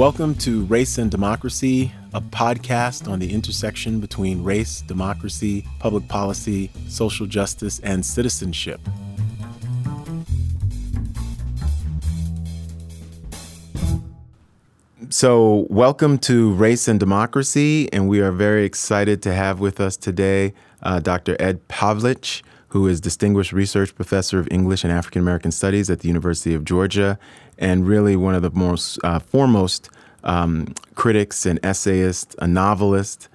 Welcome to Race and Democracy, a podcast on the intersection between race, democracy, public policy, social justice, and citizenship. So, welcome to Race and Democracy, and we are very excited to have with us today uh, Dr. Ed Pavlić, who is Distinguished Research Professor of English and African American Studies at the University of Georgia, and really one of the most uh, foremost um, critics and essayists, a novelist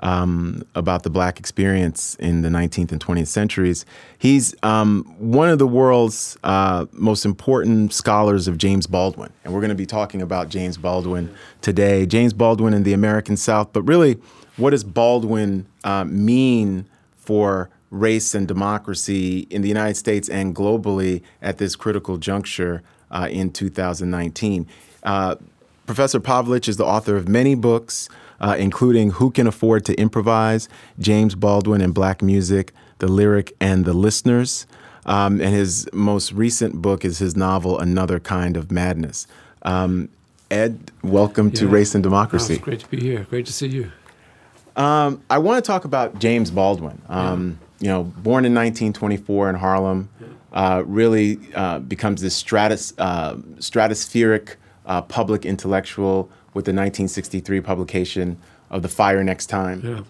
um, about the black experience in the 19th and 20th centuries. He's um, one of the world's uh, most important scholars of James Baldwin. And we're going to be talking about James Baldwin today. James Baldwin in the American South, but really, what does Baldwin uh, mean for race and democracy in the United States and globally at this critical juncture uh, in 2019? Uh, Professor Pavlić is the author of many books, uh, including Who Can Afford to Improvise, James Baldwin and Black Music, The Lyric and the Listeners. Um, and his most recent book is his novel, Another Kind of Madness. Um, Ed, welcome yeah. to Race and Democracy. Oh, it's great to be here. Great to see you. Um, I want to talk about James Baldwin. Um, yeah. You know, born in 1924 in Harlem, uh, really uh, becomes this stratus, uh, stratospheric uh, public intellectual with the 1963 publication of The Fire Next Time. Yeah.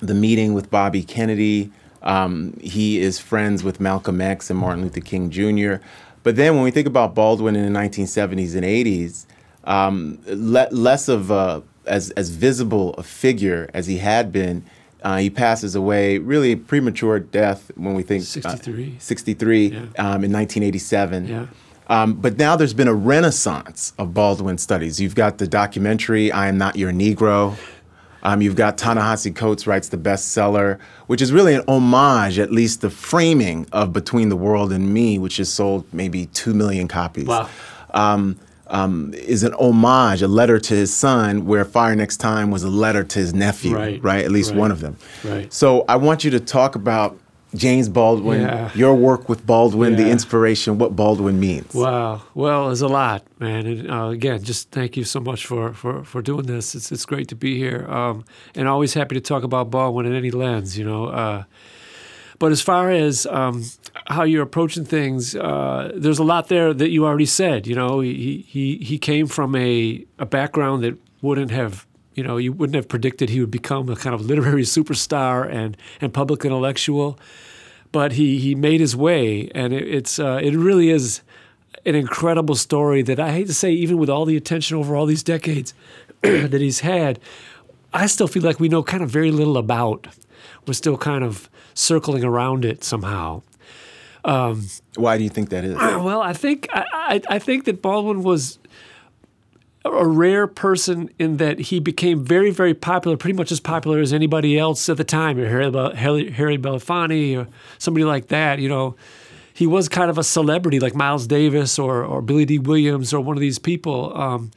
The meeting with Bobby Kennedy. Um, he is friends with Malcolm X and Martin Luther King Jr. But then when we think about Baldwin in the 1970s and 80s, um, le- less of a, as, as visible a figure as he had been, uh, he passes away really premature death when we think 63, uh, 63 yeah. um, in 1987. Yeah. Um, but now there's been a renaissance of Baldwin studies. You've got the documentary "I Am Not Your Negro." Um, you've got Ta-Nehisi Coates writes the bestseller, which is really an homage, at least the framing of Between the World and Me, which has sold maybe two million copies. Wow. Um, um, is an homage, a letter to his son, where Fire Next Time was a letter to his nephew, right? right? At least right. one of them. Right. So I want you to talk about James Baldwin, yeah. your work with Baldwin, yeah. the inspiration, what Baldwin means. Wow. Well, there's a lot, man. And uh, again, just thank you so much for, for, for doing this. It's, it's great to be here. Um, and always happy to talk about Baldwin in any lens, you know. Uh, but as far as um, how you're approaching things, uh, there's a lot there that you already said. You know, he, he, he came from a, a background that wouldn't have you know, you wouldn't have predicted he would become a kind of literary superstar and, and public intellectual but he he made his way, and it, it's uh, it really is an incredible story that I hate to say, even with all the attention over all these decades that he's had, I still feel like we know kind of very little about. We're still kind of circling around it somehow. Um, Why do you think that is? Well, I think I, I, I think that Baldwin was a rare person in that he became very, very popular, pretty much as popular as anybody else at the time, Harry, Harry, Harry Belafonte or somebody like that. You know, he was kind of a celebrity like Miles Davis or, or Billy Dee Williams or one of these people. Um,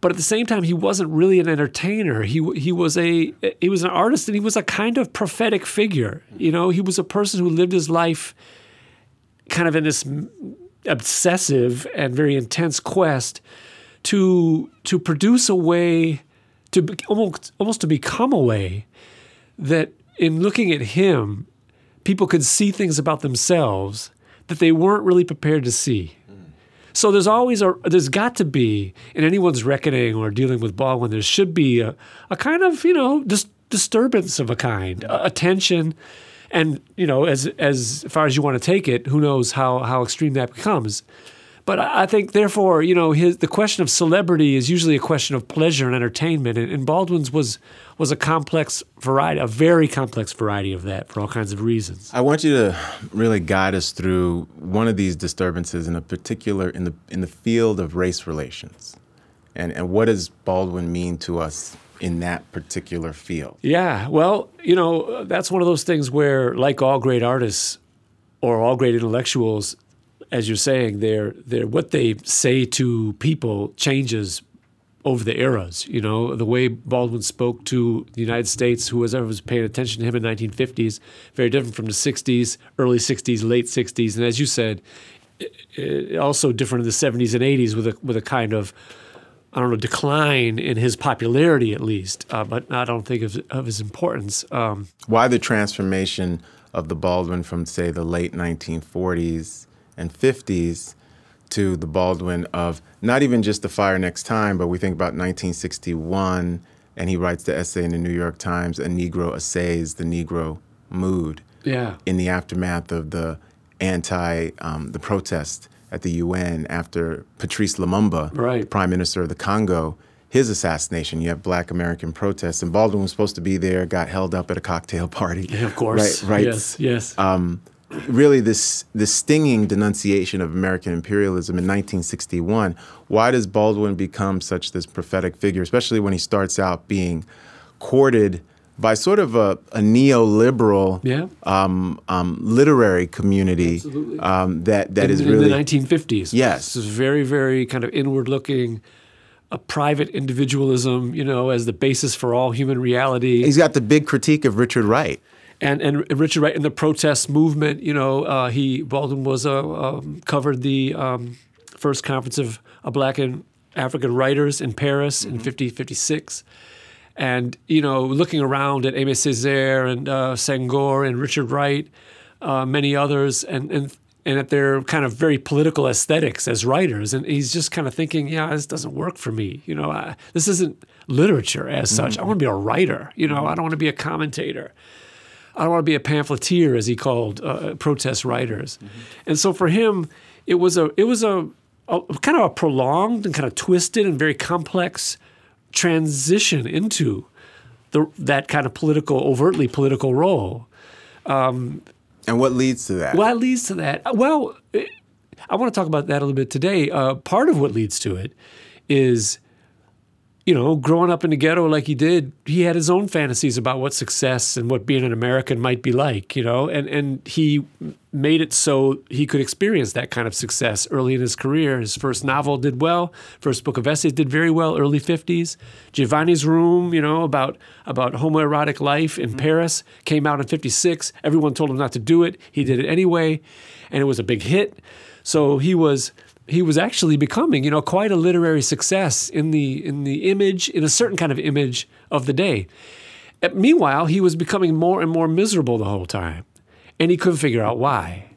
but at the same time, he wasn't really an entertainer. He he was a he was an artist, and he was a kind of prophetic figure. You know, he was a person who lived his life kind of in this obsessive and very intense quest to to produce a way to be, almost almost to become a way that in looking at him, people could see things about themselves that they weren't really prepared to see. So there's always a there's got to be in anyone's reckoning or dealing with Baldwin, there should be a, a kind of you know dis- disturbance of a kind, a, a tension, and you know as as far as you want to take it, who knows how how extreme that becomes. But I think, therefore, you know, his, the question of celebrity is usually a question of pleasure and entertainment, and, and Baldwin's was was a complex variety, a very complex variety of that for all kinds of reasons. I want you to really guide us through one of these disturbances in a particular in the in the field of race relations, and and what does Baldwin mean to us in that particular field? Yeah, well, you know, that's one of those things where, like all great artists or all great intellectuals, as you're saying, they're, they're, what they say to people changes over the eras. You know, the way Baldwin spoke to the United States, who was ever was paying attention to him in the 1950s, very different from the 60s, early 60s, late 60s, and as you said, also different in the 70s and 80s with a with a kind of I don't know, decline in his popularity at least, uh, but I don't think of, of his importance. Um, Why the transformation of the Baldwin from, say, the late 1940s and 50s to the Baldwin of not even just The Fire Next Time, but we think about 1961, and he writes the essay in the New York Times, A Negro Assays the Negro Mood. Yeah. In the aftermath of the anti, um, the protest at the UN after Patrice Lumumba, right. Prime Minister of the Congo, his assassination. You have Black American protests, and Baldwin was supposed to be there, got held up at a cocktail party. Yeah, of course. Right. Right. Yes. Yes. Um, really, this this stinging denunciation of American imperialism in 1961. Why does Baldwin become such this prophetic figure, especially when he starts out being courted? by sort of a, a neoliberal yeah. um, um, literary community um, that that in, is really in the 1950s. Yes, this is very very kind of inward looking. A private individualism, you know, as the basis for all human reality. He's got the big critique of Richard Wright, and and Richard Wright in the protest movement. You know, uh, he Baldwin was uh, um, covered the um, first conference of uh, Black and African writers in Paris mm-hmm. in 50, 56 and you know, looking around at Aimé Césaire and uh, Senghor and Richard Wright, uh, many others, and and and at their kind of very political aesthetics as writers, and he's just kind of thinking, yeah, this doesn't work for me. You know, I, this isn't literature as such. Mm-hmm. I want to be a writer. You know, I don't want to be a commentator. I don't want to be a pamphleteer, as he called uh, protest writers. Mm-hmm. And so for him, it was a it was a, a kind of a prolonged and kind of twisted and very complex transition into the, that kind of political, overtly political role. Um, and what leads to that? What leads to that? Well, I want to talk about that a little bit today. Uh, part of what leads to it is you know, growing up in the ghetto like he did, he had his own fantasies about what success and what being an American might be like, you know, and, and he made it so he could experience that kind of success early in his career. His first novel did well, first book of essays did very well, early 50s. Giovanni's Room, you know, about, about homoerotic life in mm-hmm. Paris came out in 56. Everyone told him not to do it. He did it anyway, and it was a big hit. So he was he was actually becoming, you know, quite a literary success in the in the image, in a certain kind of image of the day. Uh, meanwhile, he was becoming more and more miserable the whole time, and he couldn't figure out why.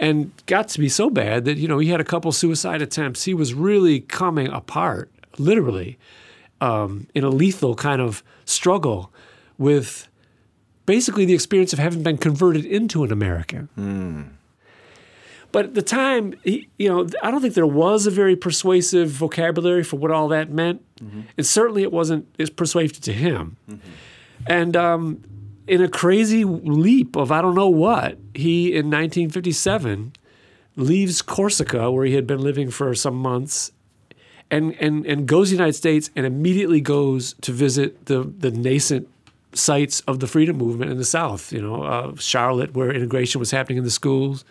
And got to be so bad that you know he had a couple suicide attempts. He was really coming apart, literally, um, in a lethal kind of struggle with basically the experience of having been converted into an American. Mm. But at the time, he, you know, I don't think there was a very persuasive vocabulary for what all that meant, mm-hmm. and certainly it wasn't as persuasive to him. Mm-hmm. And um, in a crazy leap of I don't know what, he in 1957 leaves Corsica, where he had been living for some months, and and and goes to the United States and immediately goes to visit the the nascent sites of the freedom movement in the South. You know, uh, Charlotte, where integration was happening in the schools.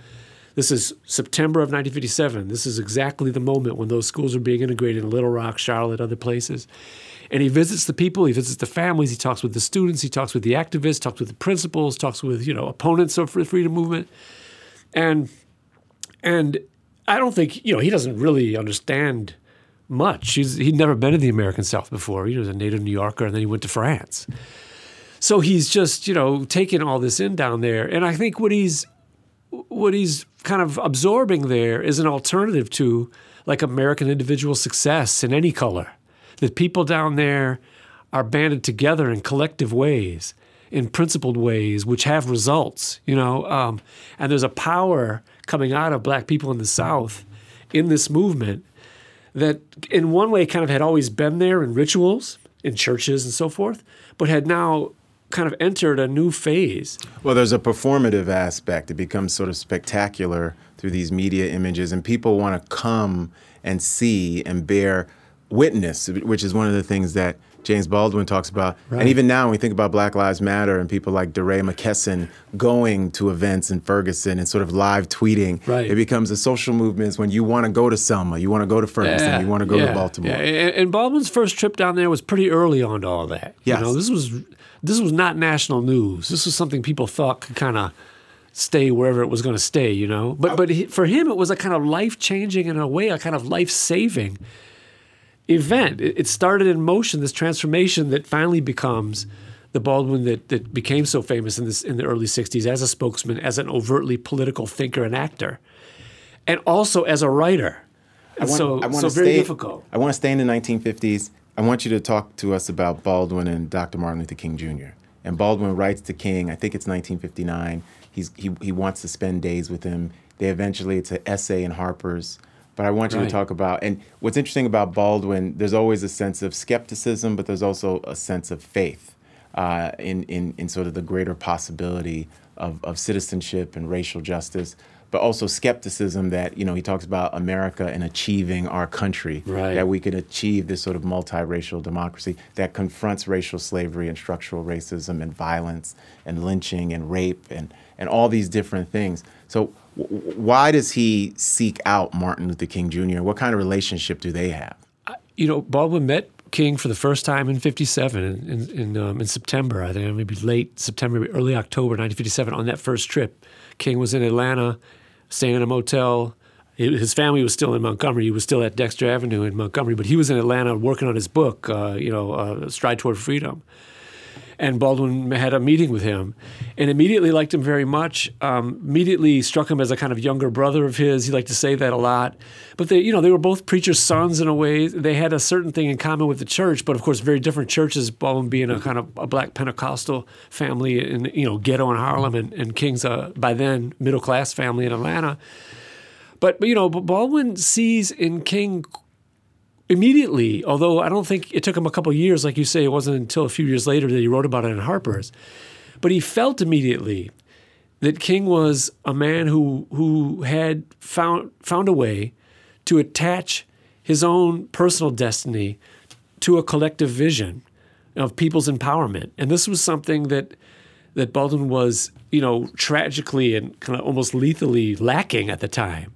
This is September of 1957. This is exactly the moment when those schools are being integrated in Little Rock, Charlotte, other places. And he visits the people, he visits the families, he talks with the students, he talks with the activists, talks with the principals, talks with, you know, opponents of the freedom movement. And and I don't think, you know, he doesn't really understand much. He's, he'd never been in the American South before. He was a native New Yorker, and then he went to France. So he's just, you know, taking all this in down there. And I think what he's what he's kind of absorbing there is an alternative to like American individual success in any color. That people down there are banded together in collective ways, in principled ways, which have results, you know. Um, and there's a power coming out of black people in the South in this movement that, in one way, kind of had always been there in rituals, in churches and so forth, but had now kind of entered a new phase. Well, there's a performative aspect. It becomes sort of spectacular through these media images, and people want to come and see and bear witness, which is one of the things that James Baldwin talks about. Right. And even now, when we think about Black Lives Matter and people like DeRay McKesson going to events in Ferguson and sort of live tweeting, right. it becomes a social movement when you want to go to Selma, you want to go to Ferguson, yeah, you want to go yeah, to Baltimore. Yeah. And Baldwin's first trip down there was pretty early on to all that. Yes. You know, this was this was not national news. This was something people thought could kind of stay wherever it was going to stay, you know. But but he, for him, it was a kind of life changing in a way, a kind of life saving. event. It, it started in motion this transformation that finally becomes the Baldwin that, that became so famous in this in the early '60s as a spokesman, as an overtly political thinker and actor, and also as a writer. I want, so, I want so to very stay, difficult. I want to stay in the 1950s. I want you to talk to us about Baldwin and Dr. Martin Luther King Jr. And Baldwin writes to King, I think it's 1959. He's, he, he wants to spend days with him. They eventually, it's an essay in Harper's. But I want you Right. to talk about, and what's interesting about Baldwin, there's always a sense of skepticism, but there's also a sense of faith uh, in, in, in sort of the greater possibility of, of citizenship and racial justice, but also skepticism that, you know, he talks about America and achieving our country, Right. that we could achieve this sort of multiracial democracy that confronts racial slavery and structural racism and violence and lynching and rape and, and all these different things. So, w- why does he seek out Martin Luther King Jr.? What kind of relationship do they have? you know, Baldwin met King for the first time in '57 in in, in, um, in September. I think maybe late September, early October 1957. On that first trip, King was in Atlanta, staying in a motel. His family was still in Montgomery. He was still at Dexter Avenue in Montgomery, but he was in Atlanta working on his book, uh, you know, uh, Stride Toward Freedom. And Baldwin had a meeting with him, and immediately liked him very much. Um, immediately struck him as a kind of younger brother of his. He liked to say that a lot. But they, you know, they were both preachers' sons in a way. They had a certain thing in common with the church, but of course, very different churches. Baldwin being a kind of a black Pentecostal family in you know ghetto in Harlem, and, and King's a by then middle class family in Atlanta. But you know, Baldwin sees in King immediately, although I don't think it took him a couple years, like you say, it wasn't until a few years later that he wrote about it in Harper's. But he felt immediately that King was a man who who had found found a way to attach his own personal destiny to a collective vision of people's empowerment. And this was something that that Baldwin was, you know, tragically and kind of almost lethally lacking at the time.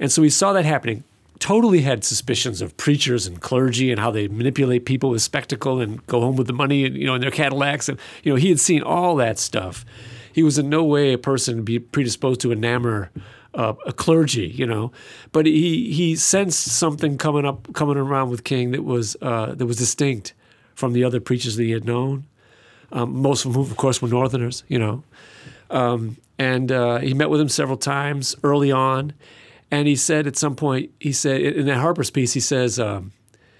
And so he saw that happening. Totally had suspicions of preachers and clergy and how they manipulate people with spectacle and go home with the money, and, you know, in their Cadillacs. And you know, he had seen all that stuff. He was in no way a person be predisposed to enamor uh, a clergy, you know. But he he sensed something coming up, coming around with King that was uh, that was distinct from the other preachers that he had known. Um, most of whom, of course, were Northerners, you know. Um, and uh, he met with him several times early on. And he said at some point, he said in that Harper's piece, he says, um,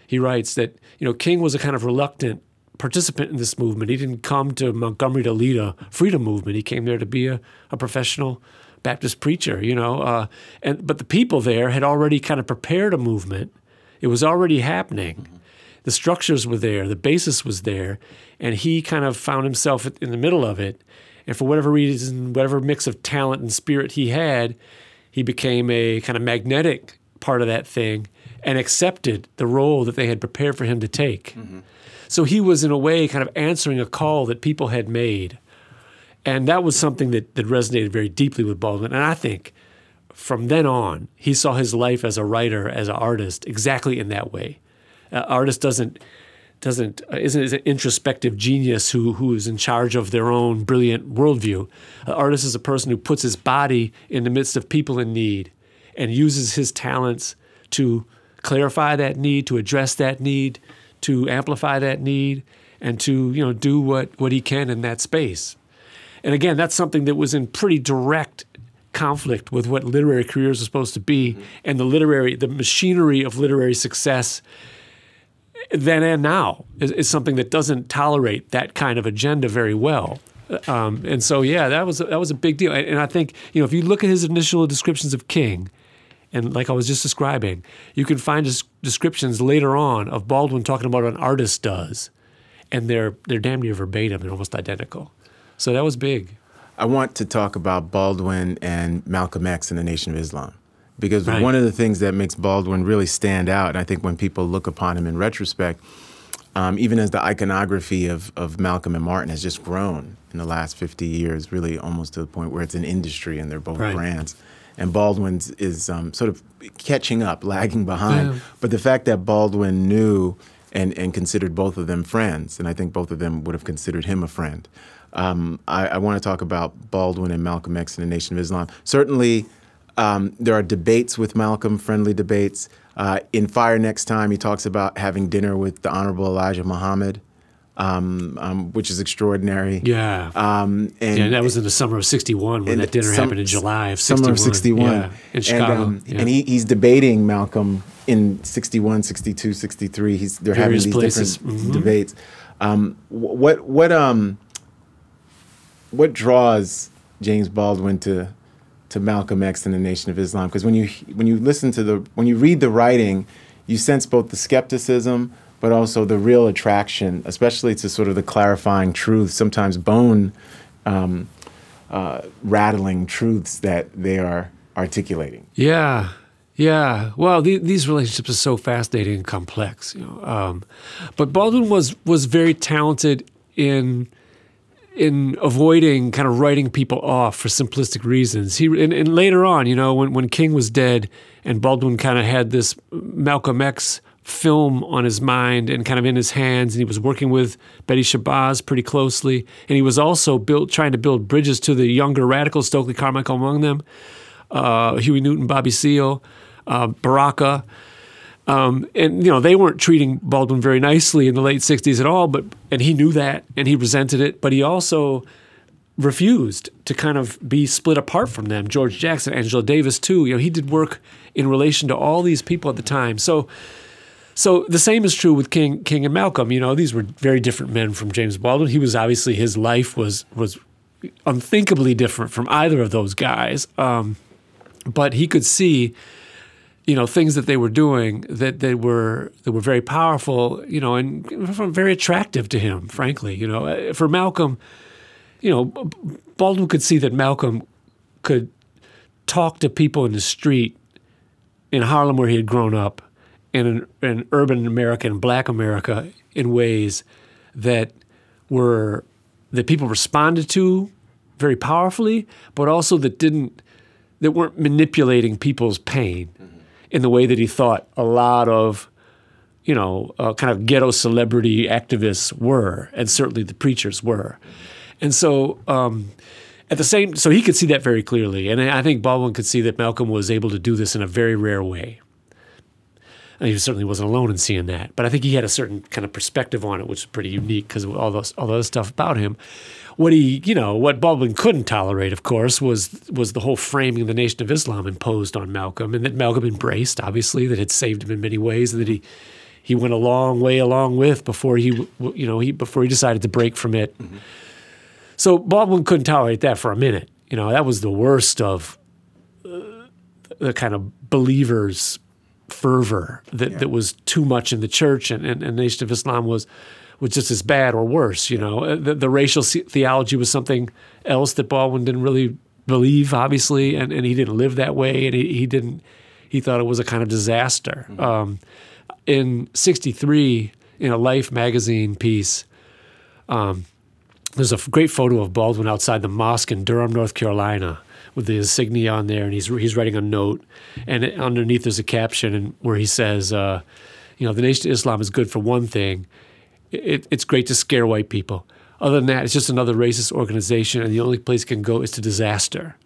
he writes that, you know, King was a kind of reluctant participant in this movement. He didn't come to Montgomery to lead a freedom movement. He came there to be a, a professional Baptist preacher, you know. Uh, and but the people there had already kind of prepared a movement. It was already happening. The structures were there, the basis was there, and he kind of found himself in the middle of it. And for whatever reason, whatever mix of talent and spirit he had, he became a kind of magnetic part of that thing and accepted the role that they had prepared for him to take. So he was, in a way, kind of answering a call that people had made. And that was something that, that resonated very deeply with Baldwin. And I think from then on, he saw his life as a writer, as an artist, exactly in that way. Uh, artist doesn't doesn't uh, isn't is an introspective genius who who is in charge of their own brilliant worldview. An artist is a person who puts his body in the midst of people in need and uses his talents to clarify that need, to address that need, to amplify that need, and to you know do what what he can in that space. And again, that's something that was in pretty direct conflict with what literary careers are supposed to be and the literary the machinery of literary success then and now is, is something that doesn't tolerate that kind of agenda very well. Um, and so, yeah, that was that was a big deal. And, I think you know if you look at his initial descriptions of King, and like I was just describing, you can find descriptions later on of Baldwin talking about what an artist does, and they're they're damn near verbatim. They're almost identical. So that was big. I want to talk about Baldwin and Malcolm X and the Nation of Islam. Because Right. one of the things that makes Baldwin really stand out, and I think when people look upon him in retrospect, um, even as the iconography of, of Malcolm and Martin has just grown in the last 50 years, really almost to the point where it's an industry and they're both Right. brands. And Baldwin's is um, sort of catching up, lagging behind. Yeah. But the fact that Baldwin knew and, and considered both of them friends, and I think both of them would have considered him a friend. Um, I, I want to talk about Baldwin and Malcolm X and the Nation of Islam. Certainly, um, there are debates with Malcolm, friendly debates. Uh, in Fire Next Time, he talks about having dinner with the Honorable Elijah Muhammad, um, um, which is extraordinary. Yeah. Um, and yeah, that was in the summer of 61 when that dinner some- happened in July of 61. Summer of 61. Yeah, in Chicago. And, um, yeah. and he, he's debating Malcolm in 61, 62, 63. He's, they're having these places. different Mhm. debates. Um, what, what, um, what draws James Baldwin to, to Malcolm X and the Nation of Islam? Because when you, when you listen to the, when you read the writing, you sense both the skepticism, but also the real attraction, especially to sort of the clarifying truth, sometimes bone um, uh, rattling truths that they are articulating. Yeah, yeah. Well, the, these relationships are so fascinating and complex, you know. Um, but Baldwin was was very talented in in avoiding kind of writing people off for simplistic reasons. He and, and later on, you know, when when King was dead and Baldwin kind of had this Malcolm X film on his mind and kind of in his hands, and he was working with Betty Shabazz pretty closely, and he was also built trying to build bridges to the younger radicals, Stokely Carmichael among them, uh, Huey Newton, Bobby Seale, uh, Baraka. Um, and you know they weren't treating Baldwin very nicely in the late '60s at all, but and he knew that and he resented it. But he also refused to kind of be split apart from them. George Jackson, Angela Davis too. You know he did work in relation to all these people at the time. So, so the same is true with King, King and Malcolm. You know these were very different men from James Baldwin. He was obviously his life was was unthinkably different from either of those guys. Um, but he could see you know things that they were doing that they were that were very powerful you know and very attractive to him frankly you know. Uh, for Malcolm you know Baldwin could see that Malcolm could talk to people in the street in Harlem where he had grown up in an, urban America black America in ways that were that people responded to very powerfully but also that didn't that weren't manipulating people's pain in the way that he thought a lot of, you know, uh, kind of ghetto celebrity activists were, and certainly the preachers were. And so, um, at the same, so he could see that very clearly, and I think Baldwin could see that Malcolm was able to do this in a very rare way. And he certainly wasn't alone in seeing that, but I think he had a certain kind of perspective on it, which is pretty unique because of all those all the other stuff about him. What he, you know, what Baldwin couldn't tolerate, of course, was was the whole framing of the Nation of Islam imposed on Malcolm, and that Malcolm embraced, obviously, that it saved him in many ways, and that he he went a long way along with before he, you know, he before he decided to break from it. So Baldwin couldn't tolerate that for a minute. You know, that was the worst of uh, the kind of believers' fervor that, that was too much in the church, and, and, and Nation of Islam was was just as bad or worse. You know, Uh, the, the racial theology was something else that Baldwin didn't really believe, obviously, and, and he didn't live that way, and he, he didn't. He thought it was a kind of disaster. Um, in '63, in a Life magazine piece, um, there's a great photo of Baldwin outside the mosque in Durham, North Carolina, with the insignia on there, and he's he's writing a note, and underneath there's a caption and where he says, uh, you know, the Nation of Islam is good for one thing, it, it's great to scare white people. Other than that, it's just another racist organization, and the only place it can go is to disaster.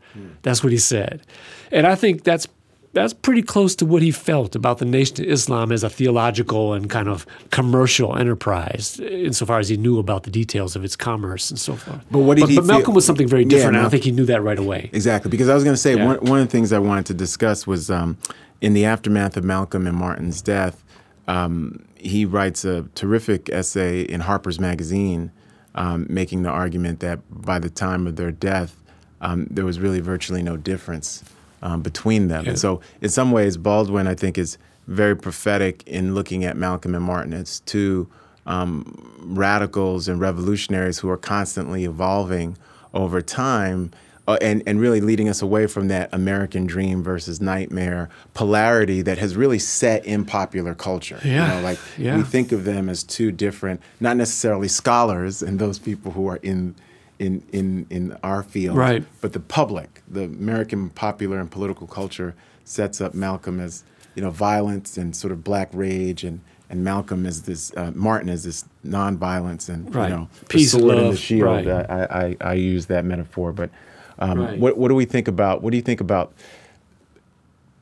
That's what he said, and I think that's that's pretty close to what he felt about the Nation of Islam as a theological and kind of commercial enterprise, insofar as he knew about the details of its commerce and so forth. But what did but, he but Malcolm feel- was something very Yeah, different, and I think he knew that right away. Exactly, because I was going to say Yeah. one, one of the things I wanted to discuss was um, in the aftermath of Malcolm and Martin's death, um, he writes a terrific essay in Harper's Magazine, um, making the argument that by the time of their death, um, there was really virtually no difference um, between them. And so, in some ways, Baldwin, I think, is very prophetic in looking at Malcolm and Martin as two um, radicals and revolutionaries who are constantly evolving over time uh, and, and really leading us away from that American dream versus nightmare polarity that has really set in popular culture. Yeah, You know, like yeah. we think of them as two different, not necessarily scholars and those people who are in in in, in our field, Right. but the public, the American popular and political culture sets up Malcolm as you know violence and sort of black rage and and Malcolm as this uh, Martin as this nonviolence and Right. you know Peace sword and the shield. right. I, I I use that metaphor, but um, Right. what what do we think about what do you think about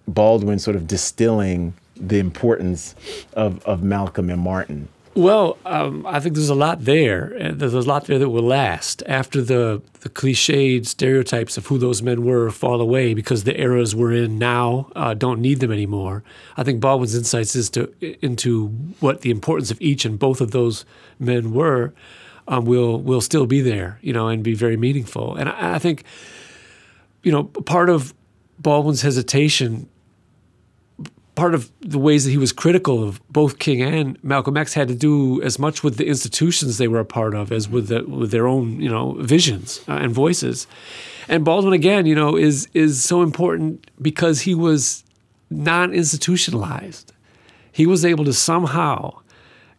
Baldwin sort of distilling the importance of, of Malcolm and Martin? Well, um, I think there's a lot there. and There's a lot there that will last after the, the cliched stereotypes of who those men were fall away because the eras we're in now uh, don't need them anymore. I think Baldwin's insights as to, into what the importance of each and both of those men were um, will will still be there, you know, and be very meaningful. And I, I think, you know, part of Baldwin's hesitation part of the ways that he was critical of both King and Malcolm X had to do as much with the institutions they were a part of as with the, with their own you know visions uh, and voices. And Baldwin again, you know, is is so important because he was non-institutionalized. He was able to somehow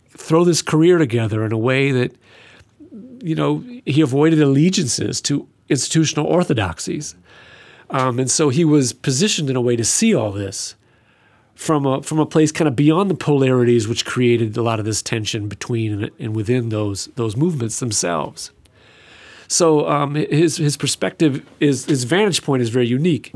throw this career together in a way that you know he avoided allegiances to institutional orthodoxies. Um, and so he was positioned in a way to see all this from a from a place kind of beyond the polarities which created a lot of this tension between and, within those those movements themselves. So um, his his perspective is his vantage point is very unique,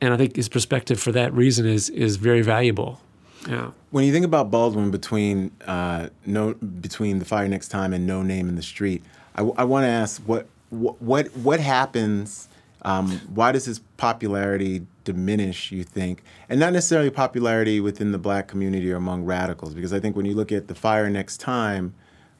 and I think his perspective for that reason is is very valuable. Yeah. When you think about Baldwin between uh, no between the fire next time and no name in the street, I, I want to ask what what what happens um, why does his popularity diminish, you think? And not necessarily popularity within the black community or among radicals, because I think when you look at The Fire Next Time,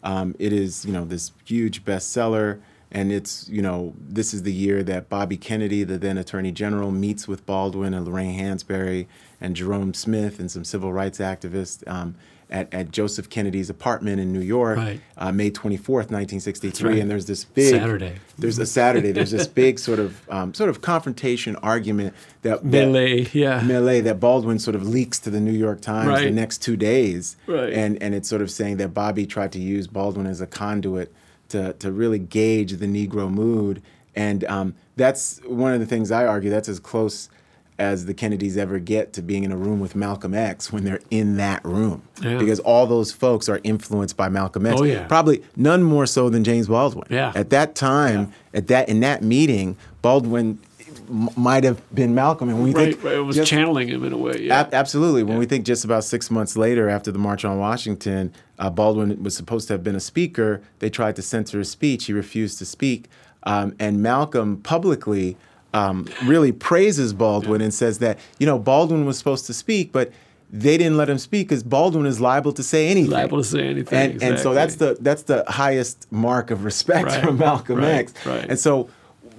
um, it is, you know, this huge bestseller. And it's, you know, this is the year that Bobby Kennedy, the then Attorney General, meets with Baldwin and Lorraine Hansberry and Jerome Smith and some civil rights activists. Um, at, at Joseph Kennedy's apartment in New York, right. uh, May 24th, 1963. Right. And there's this big Saturday. There's a Saturday. There's this big sort of um, sort of confrontation argument that melee, that, yeah, melee that Baldwin sort of leaks to the New York Times right. the next two days, right. and and it's sort of saying that Bobby tried to use Baldwin as a conduit to to really gauge the Negro mood, and um, that's one of the things I argue. That's as close as the Kennedys ever get to being in a room with Malcolm X when they're in that room. Yeah. Because all those folks are influenced by Malcolm X. Oh, yeah. Probably none more so than James Baldwin. Yeah. At that time, Yeah. at that in that meeting, Baldwin m- might have been Malcolm. And we right, think right. It was just- channeling him in a way. Yeah. Ab- absolutely. When we think just about six months later, after the March on Washington, uh, Baldwin was supposed to have been a speaker. They tried to censor his speech. He refused to speak. Um, and Malcolm publicly um, really praises Baldwin and says that, you know, Baldwin was supposed to speak, but they didn't let him speak because Baldwin is liable to say anything. Liable to say anything. And, and so that's the that's the highest mark of respect Right, from Malcolm right, X. right. And so,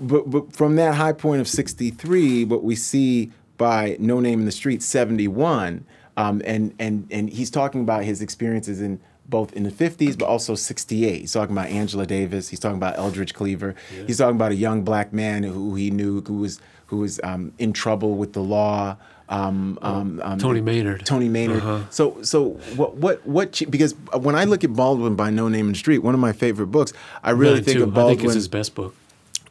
but, but from that high point of 63, what we see by No Name in the Street 71, um, and and and he's talking about his experiences in both in the 50s, but also 68. He's talking about Angela Davis. He's talking about Eldridge Cleaver. He's talking about a young black man who he knew who was who was um, in trouble with the law. Um, um, um, Tony Maynard. Tony Maynard. So, so what, what, what? Because when I look at Baldwin by No Name in the Street, one of my favorite books, I really Mine think too. of Baldwin. I think it's his best book.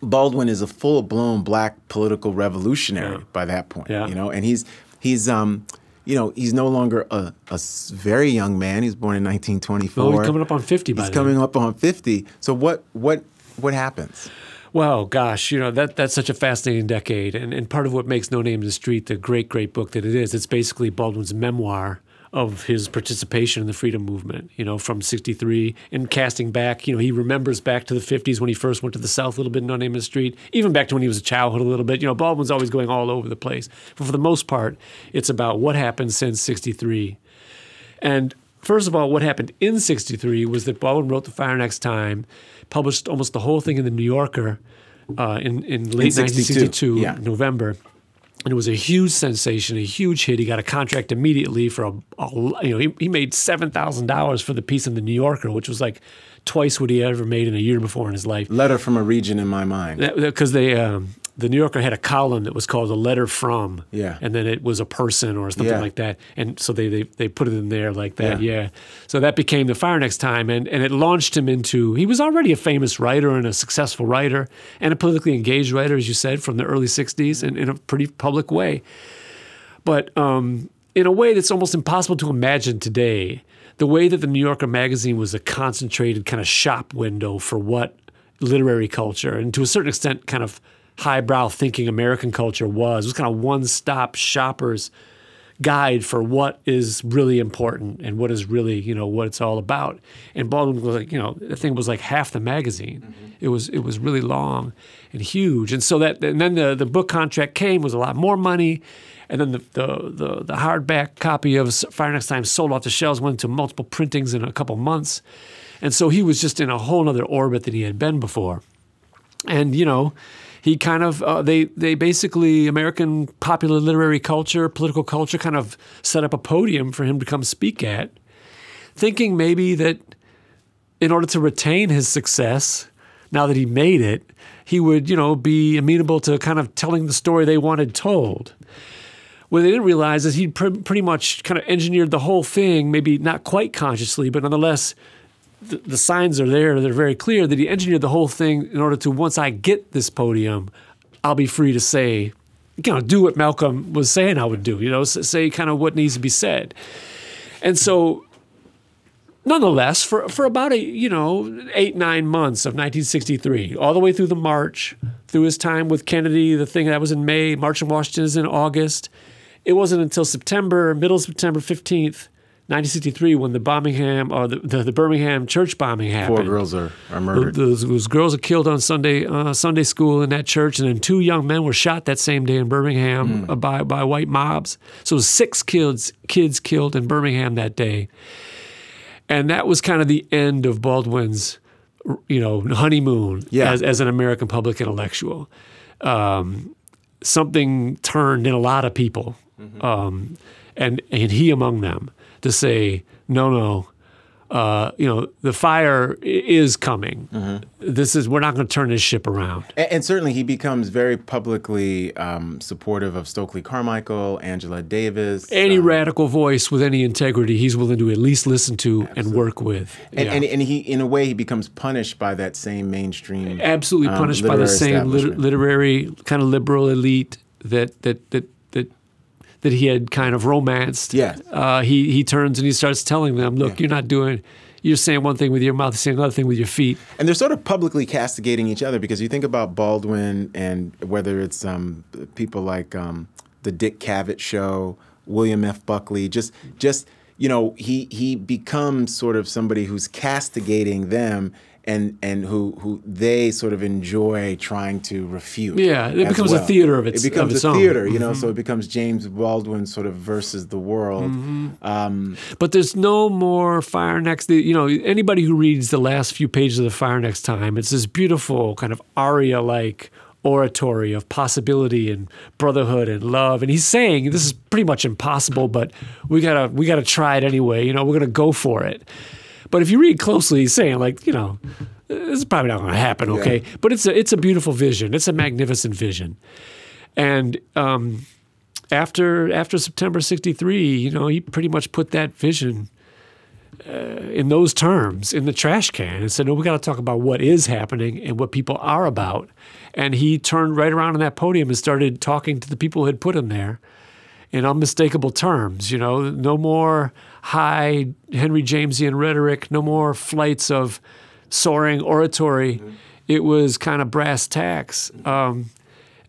Baldwin is a full blown black political revolutionary Yeah. by that point. Yeah. You know, and he's he's um, you know, he's no longer a very young man. He's born in 1924. Oh, he's coming up on 50 by He's then. coming up on 50. So what what what happens? Well, gosh, you know that that's such a fascinating decade, and and part of what makes No Name in the Street the great, great book that it is, it's basically Baldwin's memoir of his participation in the freedom movement. You know, from '63 and casting back. You know, he remembers back to the '50s when he first went to the South a little bit, in the Street, even back to when he was a childhood a little bit. You know, Baldwin's always going all over the place, but for the most part, it's about what happened since '63. And first of all, what happened in 63 was that Baldwin wrote The Fire Next Time, published almost the whole thing in The New Yorker uh, in, in late 62, 1962, yeah. November. And it was a huge sensation, a huge hit. He got a contract immediately for a, a you know, he, he made $7,000 for the piece in The New Yorker, which was like twice what he ever made in a year before in his life Letter from a region in my mind. because they um, the New Yorker had a column that was called "A Letter From," Yeah. and then it was a person or something Yeah. like that, and so they, they they put it in there like that, yeah. So that became the Fire Next Time, and and it launched him into. He was already a famous writer and a successful writer and a politically engaged writer, as you said, from the early '60s, and in a pretty public way, but um, in a way that's almost impossible to imagine today. The way that the New Yorker magazine was a concentrated kind of shop window for what literary culture and to a certain extent kind of highbrow thinking American culture was. It was kind of one-stop shoppers guide for what is really important and what is really you know what it's all about. And Baldwin was like you know the thing was like half the magazine. Mm-hmm. It was it was really long and huge. And so that and then the the book contract came was a lot more money. And then the, the, the, the hardback copy of Fire Next Time sold off the shelves, went to multiple printings in a couple months. And so he was just in a whole other orbit than he had been before. And, you know, he kind of uh, they they basically American popular literary culture, political culture, kind of set up a podium for him to come speak at, thinking maybe that in order to retain his success, now that he made it, he would you know be amenable to kind of telling the story they wanted told. What they didn't realize is he'd pr- pretty much kind of engineered the whole thing, maybe not quite consciously, but nonetheless the, the signs are there. They're very clear that he engineered the whole thing in order to once I get this podium, I'll be free to say, you know, do what Malcolm was saying I would do. You know, say kind of what needs to be said. And so, nonetheless, for for about a you know eight nine months of 1963, all the way through the march, through his time with Kennedy, the thing that was in May, March in Washington is in August. It wasn't until September, middle of September 15th, 1963 when the Birmingham or the, the, the, Birmingham church bombing happened. Four girls are, are murdered. Those, those girls are killed on Sunday uh, Sunday school in that church, and then two young men were shot that same day in Birmingham mm. by by white mobs. So six kids kids killed in Birmingham that day, and that was kind of the end of Baldwin's you know honeymoon yeah. as, as an American public intellectual. Um, something turned in a lot of people, mm-hmm. um, and and he among them to say, no, no, uh, you know, the fire is coming. Mm-hmm. This is we're not going to turn this ship around. And, and certainly, he becomes very publicly um, supportive of Stokely Carmichael, Angela Davis, any um, radical voice with any integrity. He's willing to at least listen to absolutely. and work with. And, yeah. and, and, he, in a way, he becomes punished by that same mainstream. Absolutely um, punished by the same literary kind of liberal elite that that that that he had kind of romanced. Yeah. Uh, he he turns and he starts telling them, "Look, yeah. you're not doing." You're saying one thing with your mouth, saying another thing with your feet. And they're sort of publicly castigating each other because you think about Baldwin and whether it's um, people like um, the Dick Cavett show, William F. Buckley, just just you know, he he becomes sort of somebody who's castigating them and and who who they sort of enjoy trying to refute. Yeah, it becomes well. a theater of its. It becomes its a own. theater, you know. Mm-hmm. So it becomes James Baldwin sort of versus the world. Mm-hmm. Um, but there's no more Fire Next. You know, anybody who reads the last few pages of the Fire Next Time, it's this beautiful kind of aria like oratory of possibility and brotherhood and love and he's saying this is pretty much impossible but we gotta we gotta try it anyway you know we're gonna go for it but if you read closely, he's saying like, you know, this is probably not going to happen. Okay, yeah. but it's a it's a beautiful vision. It's a magnificent vision, and um, after after September '63, you know, he pretty much put that vision. Uh, in those terms, in the trash can, and said, "No, we got to talk about what is happening and what people are about." And he turned right around on that podium and started talking to the people who had put him there, in unmistakable terms. You know, no more high Henry Jamesian rhetoric, no more flights of soaring oratory. Mm-hmm. It was kind of brass tacks. Um,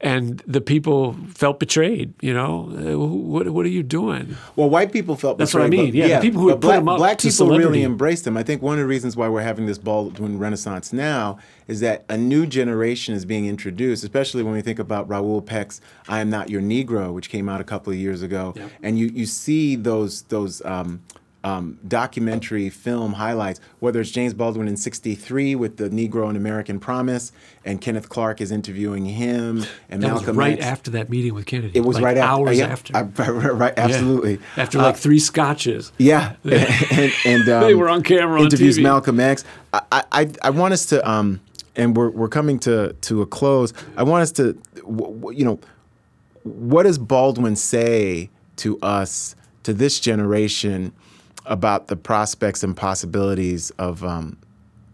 and the people felt betrayed. You know, uh, what what are you doing? Well, white people felt betrayed. that's betrayed, what I mean. Yeah, yeah, the people who put black, them up black people celebrity. really embraced them. I think one of the reasons why we're having this Baldwin Renaissance now is that a new generation is being introduced, especially when we think about Raoul Peck's "I Am Not Your Negro," which came out a couple of years ago, yeah. and you you see those those. Um, um, documentary film highlights, whether it's James Baldwin in 63 with the Negro and American Promise, and Kenneth Clark is interviewing him, and that Malcolm was right X. after that meeting with Kennedy. It was like right after, hours yeah, after. I, right, absolutely. Yeah. After like uh, three scotches. Yeah, and, and um, they were on camera. Interviews on Malcolm X. I, I, I want us to, um, and we're we're coming to to a close. I want us to, you know, what does Baldwin say to us, to this generation? About the prospects and possibilities of um,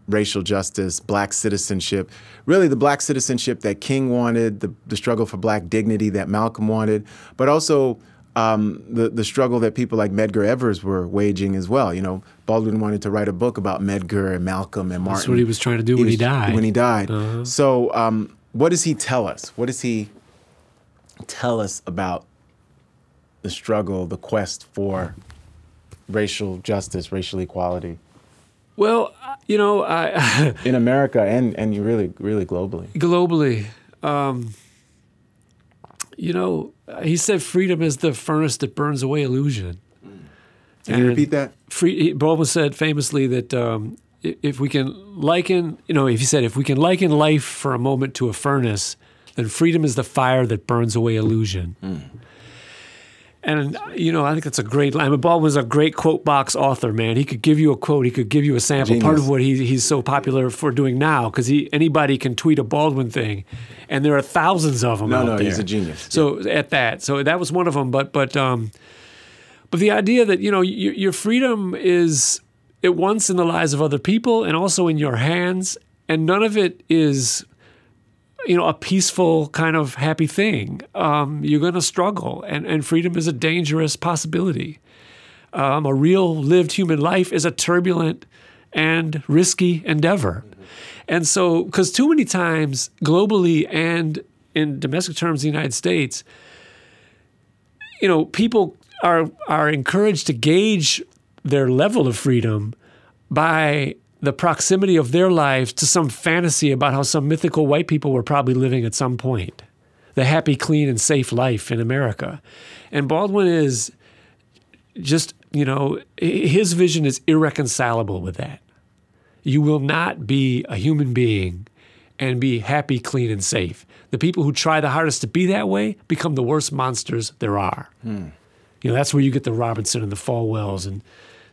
racial justice, black citizenship, really the black citizenship that King wanted, the, the struggle for black dignity that Malcolm wanted, but also um, the, the struggle that people like Medgar Evers were waging as well. You know, Baldwin wanted to write a book about Medgar and Malcolm and Martin. That's what he was trying to do he when was, he died. When he died. Uh-huh. So, um, what does he tell us? What does he tell us about the struggle, the quest for racial justice, racial equality Well, uh, you know, I, in America and and you really really globally? globally, um, you know, he said freedom is the furnace that burns away illusion. Can you repeat that? Free, he- Baldwin said famously that um, if we can liken, you know, if he said if we can liken life for a moment to a furnace, then freedom is the fire that burns away illusion. And you know, I think that's a great line. I mean, Baldwin's a great quote box author, man. He could give you a quote, he could give you a sample. Part of what he, he's so popular for doing now, because he anybody can tweet a Baldwin thing, and there are thousands of them No, out no, there. he's a genius. So at that, so that was one of them. But but um, but the idea that you know your, your freedom is at once in the lives of other people and also in your hands, and none of it is you know a peaceful kind of happy thing. Um, you're going to struggle, and and freedom is a dangerous possibility. Um, a real lived human life is a turbulent and risky endeavor. And so, because too many times globally and in domestic terms, the United States, you know, people are are encouraged to gauge their level of freedom by the proximity of their lives to some fantasy about how some mythical white people were probably living at some point. The happy, clean, and safe life in America. And Baldwin is just, you know, his vision is irreconcilable with that. You will not be a human being and be happy, clean, and safe. The people who try the hardest to be that way become the worst monsters there are. Hmm. You know, that's where you get the Robinson and the Falwells and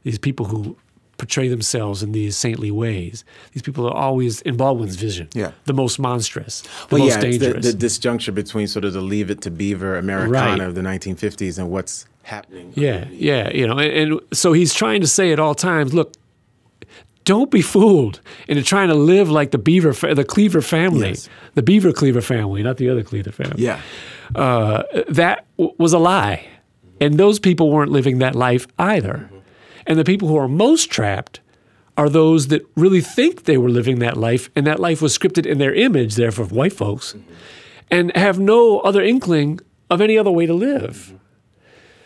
these people who portray themselves in these saintly ways. These people are always, in Baldwin's vision, Yeah. the most monstrous, the Well, most yeah, it's the, dangerous. the disjuncture between sort of the Leave It to Beaver Americana Right. of the 1950s and what's happening. Yeah, yeah, you know, and, and so he's trying to say at all times, look, don't be fooled into trying to live like the Beaver, fa- the Cleaver family, Yes. the Beaver Cleaver family, not the other Cleaver family. Yeah. uh, that w- was a lie, and those people weren't living that life either. And the people who are most trapped are those that really think they were living that life, and that life was scripted in their image, therefore, white folks, and have no other inkling of any other way to live.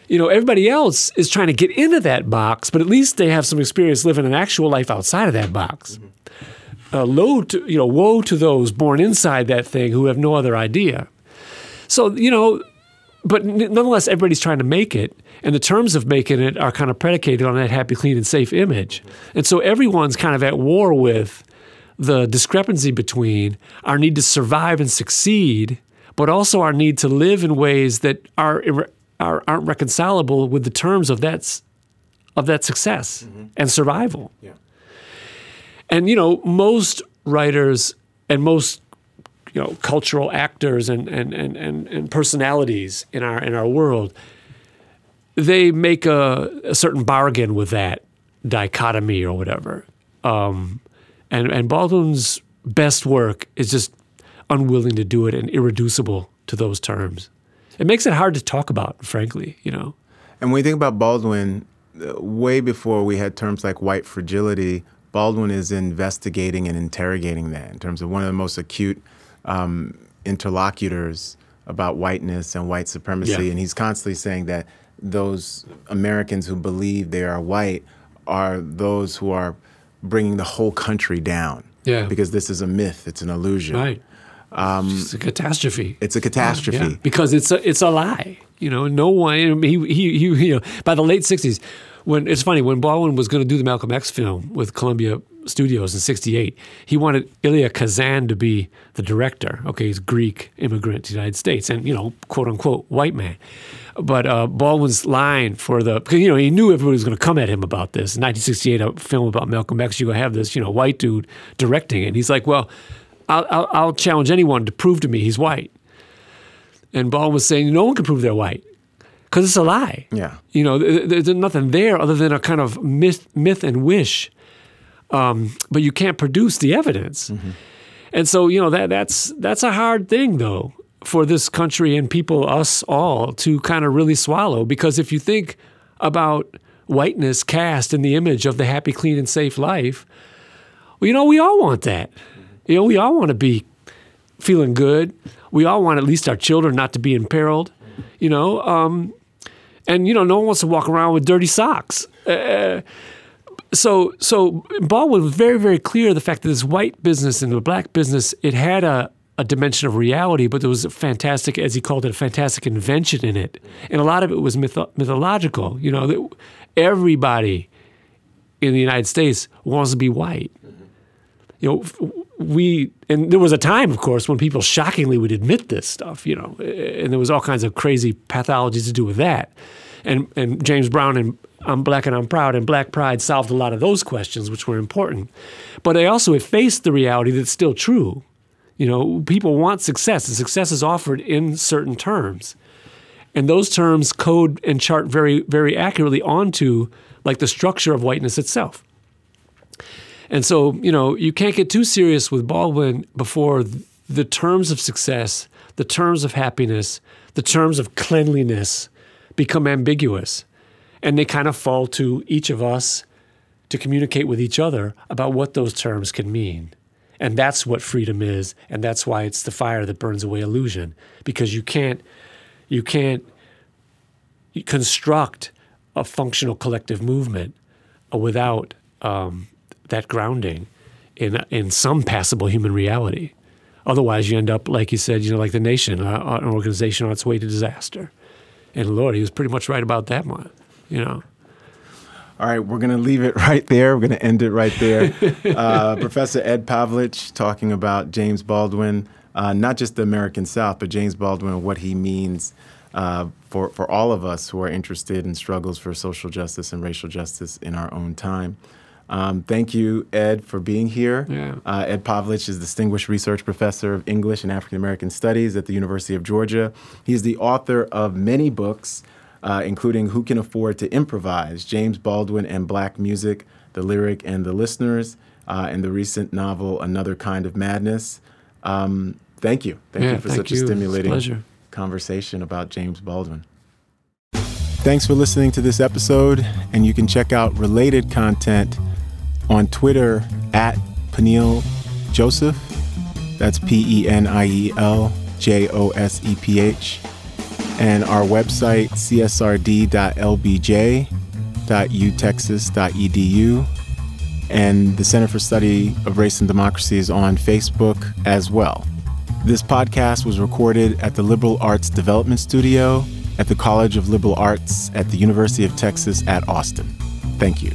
You know, everybody else is trying to get into that box, but at least they have some experience living an actual life outside of that box. Uh, low to, you know, woe to those born inside that thing who have no other idea. So, you know, but nonetheless, everybody's trying to make it, and the terms of making it are kind of predicated on that happy, clean, and safe image. And so everyone's kind of at war with the discrepancy between our need to survive and succeed, but also our need to live in ways that are, are, aren't reconcilable with the terms of that of that success mm-hmm. and survival. Yeah. And you know, most writers and most you know cultural actors and and, and, and, and personalities in our in our world, they make a, a certain bargain with that dichotomy or whatever. Um, and and Baldwin's best work is just unwilling to do it and irreducible to those terms. It makes it hard to talk about, frankly. You know. And when you think about Baldwin, uh, way before we had terms like white fragility, Baldwin is investigating and interrogating that in terms of one of the most acute um, interlocutors about whiteness and white supremacy. Yeah. And he's constantly saying that those Americans who believe they are white are those who are bringing the whole country down. Yeah. Because this is a myth, it's an illusion. Right. Um, it's a catastrophe. It's a catastrophe. Yeah, because it's a it's a lie. You know, no one. He he, he you know by the late '60s, when it's funny when Baldwin was going to do the Malcolm X film with Columbia Studios in '68, he wanted Elia Kazan to be the director. Okay, he's Greek immigrant to the United States, and you know, quote unquote white man. But uh, Baldwin's line for the because you know he knew everybody was going to come at him about this. In 1968, a film about Malcolm X, you're going to have this you know white dude directing it. And he's like, well. I'll, I'll, I'll challenge anyone to prove to me he's white. And Baldwin was saying no one can prove they're white because it's a lie. Yeah. You know, th- th- there's nothing there other than a kind of myth, myth and wish, um, but you can't produce the evidence. And so, you know, that that's that's a hard thing though for this country and people, us all, to kind of really swallow. Because if you think about whiteness cast in the image of the happy, clean, and safe life, well, you know, we all want that. You know, we all want to be feeling good. We all want at least our children not to be imperiled. You know, um, and you know, no one wants to walk around with dirty socks. Uh, so, so Baldwin was very, very clear the fact that this white business and the black business, it had a, a dimension of reality, but there was a fantastic, as he called it, a fantastic invention in it, and a lot of it was mytho- mythological. You know, that everybody in the United States wants to be white. Mm-hmm. You know, we and there was a time, of course, when people shockingly would admit this stuff. You know, and there was all kinds of crazy pathologies to do with that. And and James Brown and I'm Black and I'm Proud and Black Pride solved a lot of those questions, which were important. But they also effaced the reality that's still true. You know, people want success, and success is offered in certain terms. And those terms code and chart very, very accurately onto like the structure of whiteness itself. And so, you know, you can't get too serious with Baldwin before the terms of success, the terms of happiness, the terms of cleanliness become ambiguous. And they kind of fall to each of us to communicate with each other about what those terms can mean. And that's what freedom is, and that's why it's the fire that burns away illusion because you can't you can't construct a functional collective movement without um, that grounding in in some passable human reality. Otherwise, you end up like you said, you know, like the nation, uh, an organization on its way to disaster. And Lord, he was pretty much right about that one, you know. All right, we're going to leave it right there. We're going to end it right there. Uh, Professor Ed Pavlić talking about James Baldwin, uh, not just the American South, but James Baldwin and what he means uh, for, for all of us who are interested in struggles for social justice and racial justice in our own time. Um, thank you, Ed, for being here. Yeah. Uh, Ed Pavlić is Distinguished Research Professor of English and African American Studies at the University of Georgia. He's the author of many books, uh, including Who Can Afford to Improvise, James Baldwin and Black Music, The Lyric and the Listeners, uh, and the recent novel Another Kind of Madness. Um, thank you. Thank yeah, you for thank such you. a stimulating pleasure. conversation about James Baldwin. Thanks for listening to this episode, and you can check out related content on Twitter at Peniel Joseph. That's P E N I E L J O S E P H. And our website, csrd.lbj.utexas.edu. And the Center for Study of Race and Democracy is on Facebook as well. This podcast was recorded at the Liberal Arts Development Studio at the College of Liberal Arts at the University of Texas at Austin. Thank you.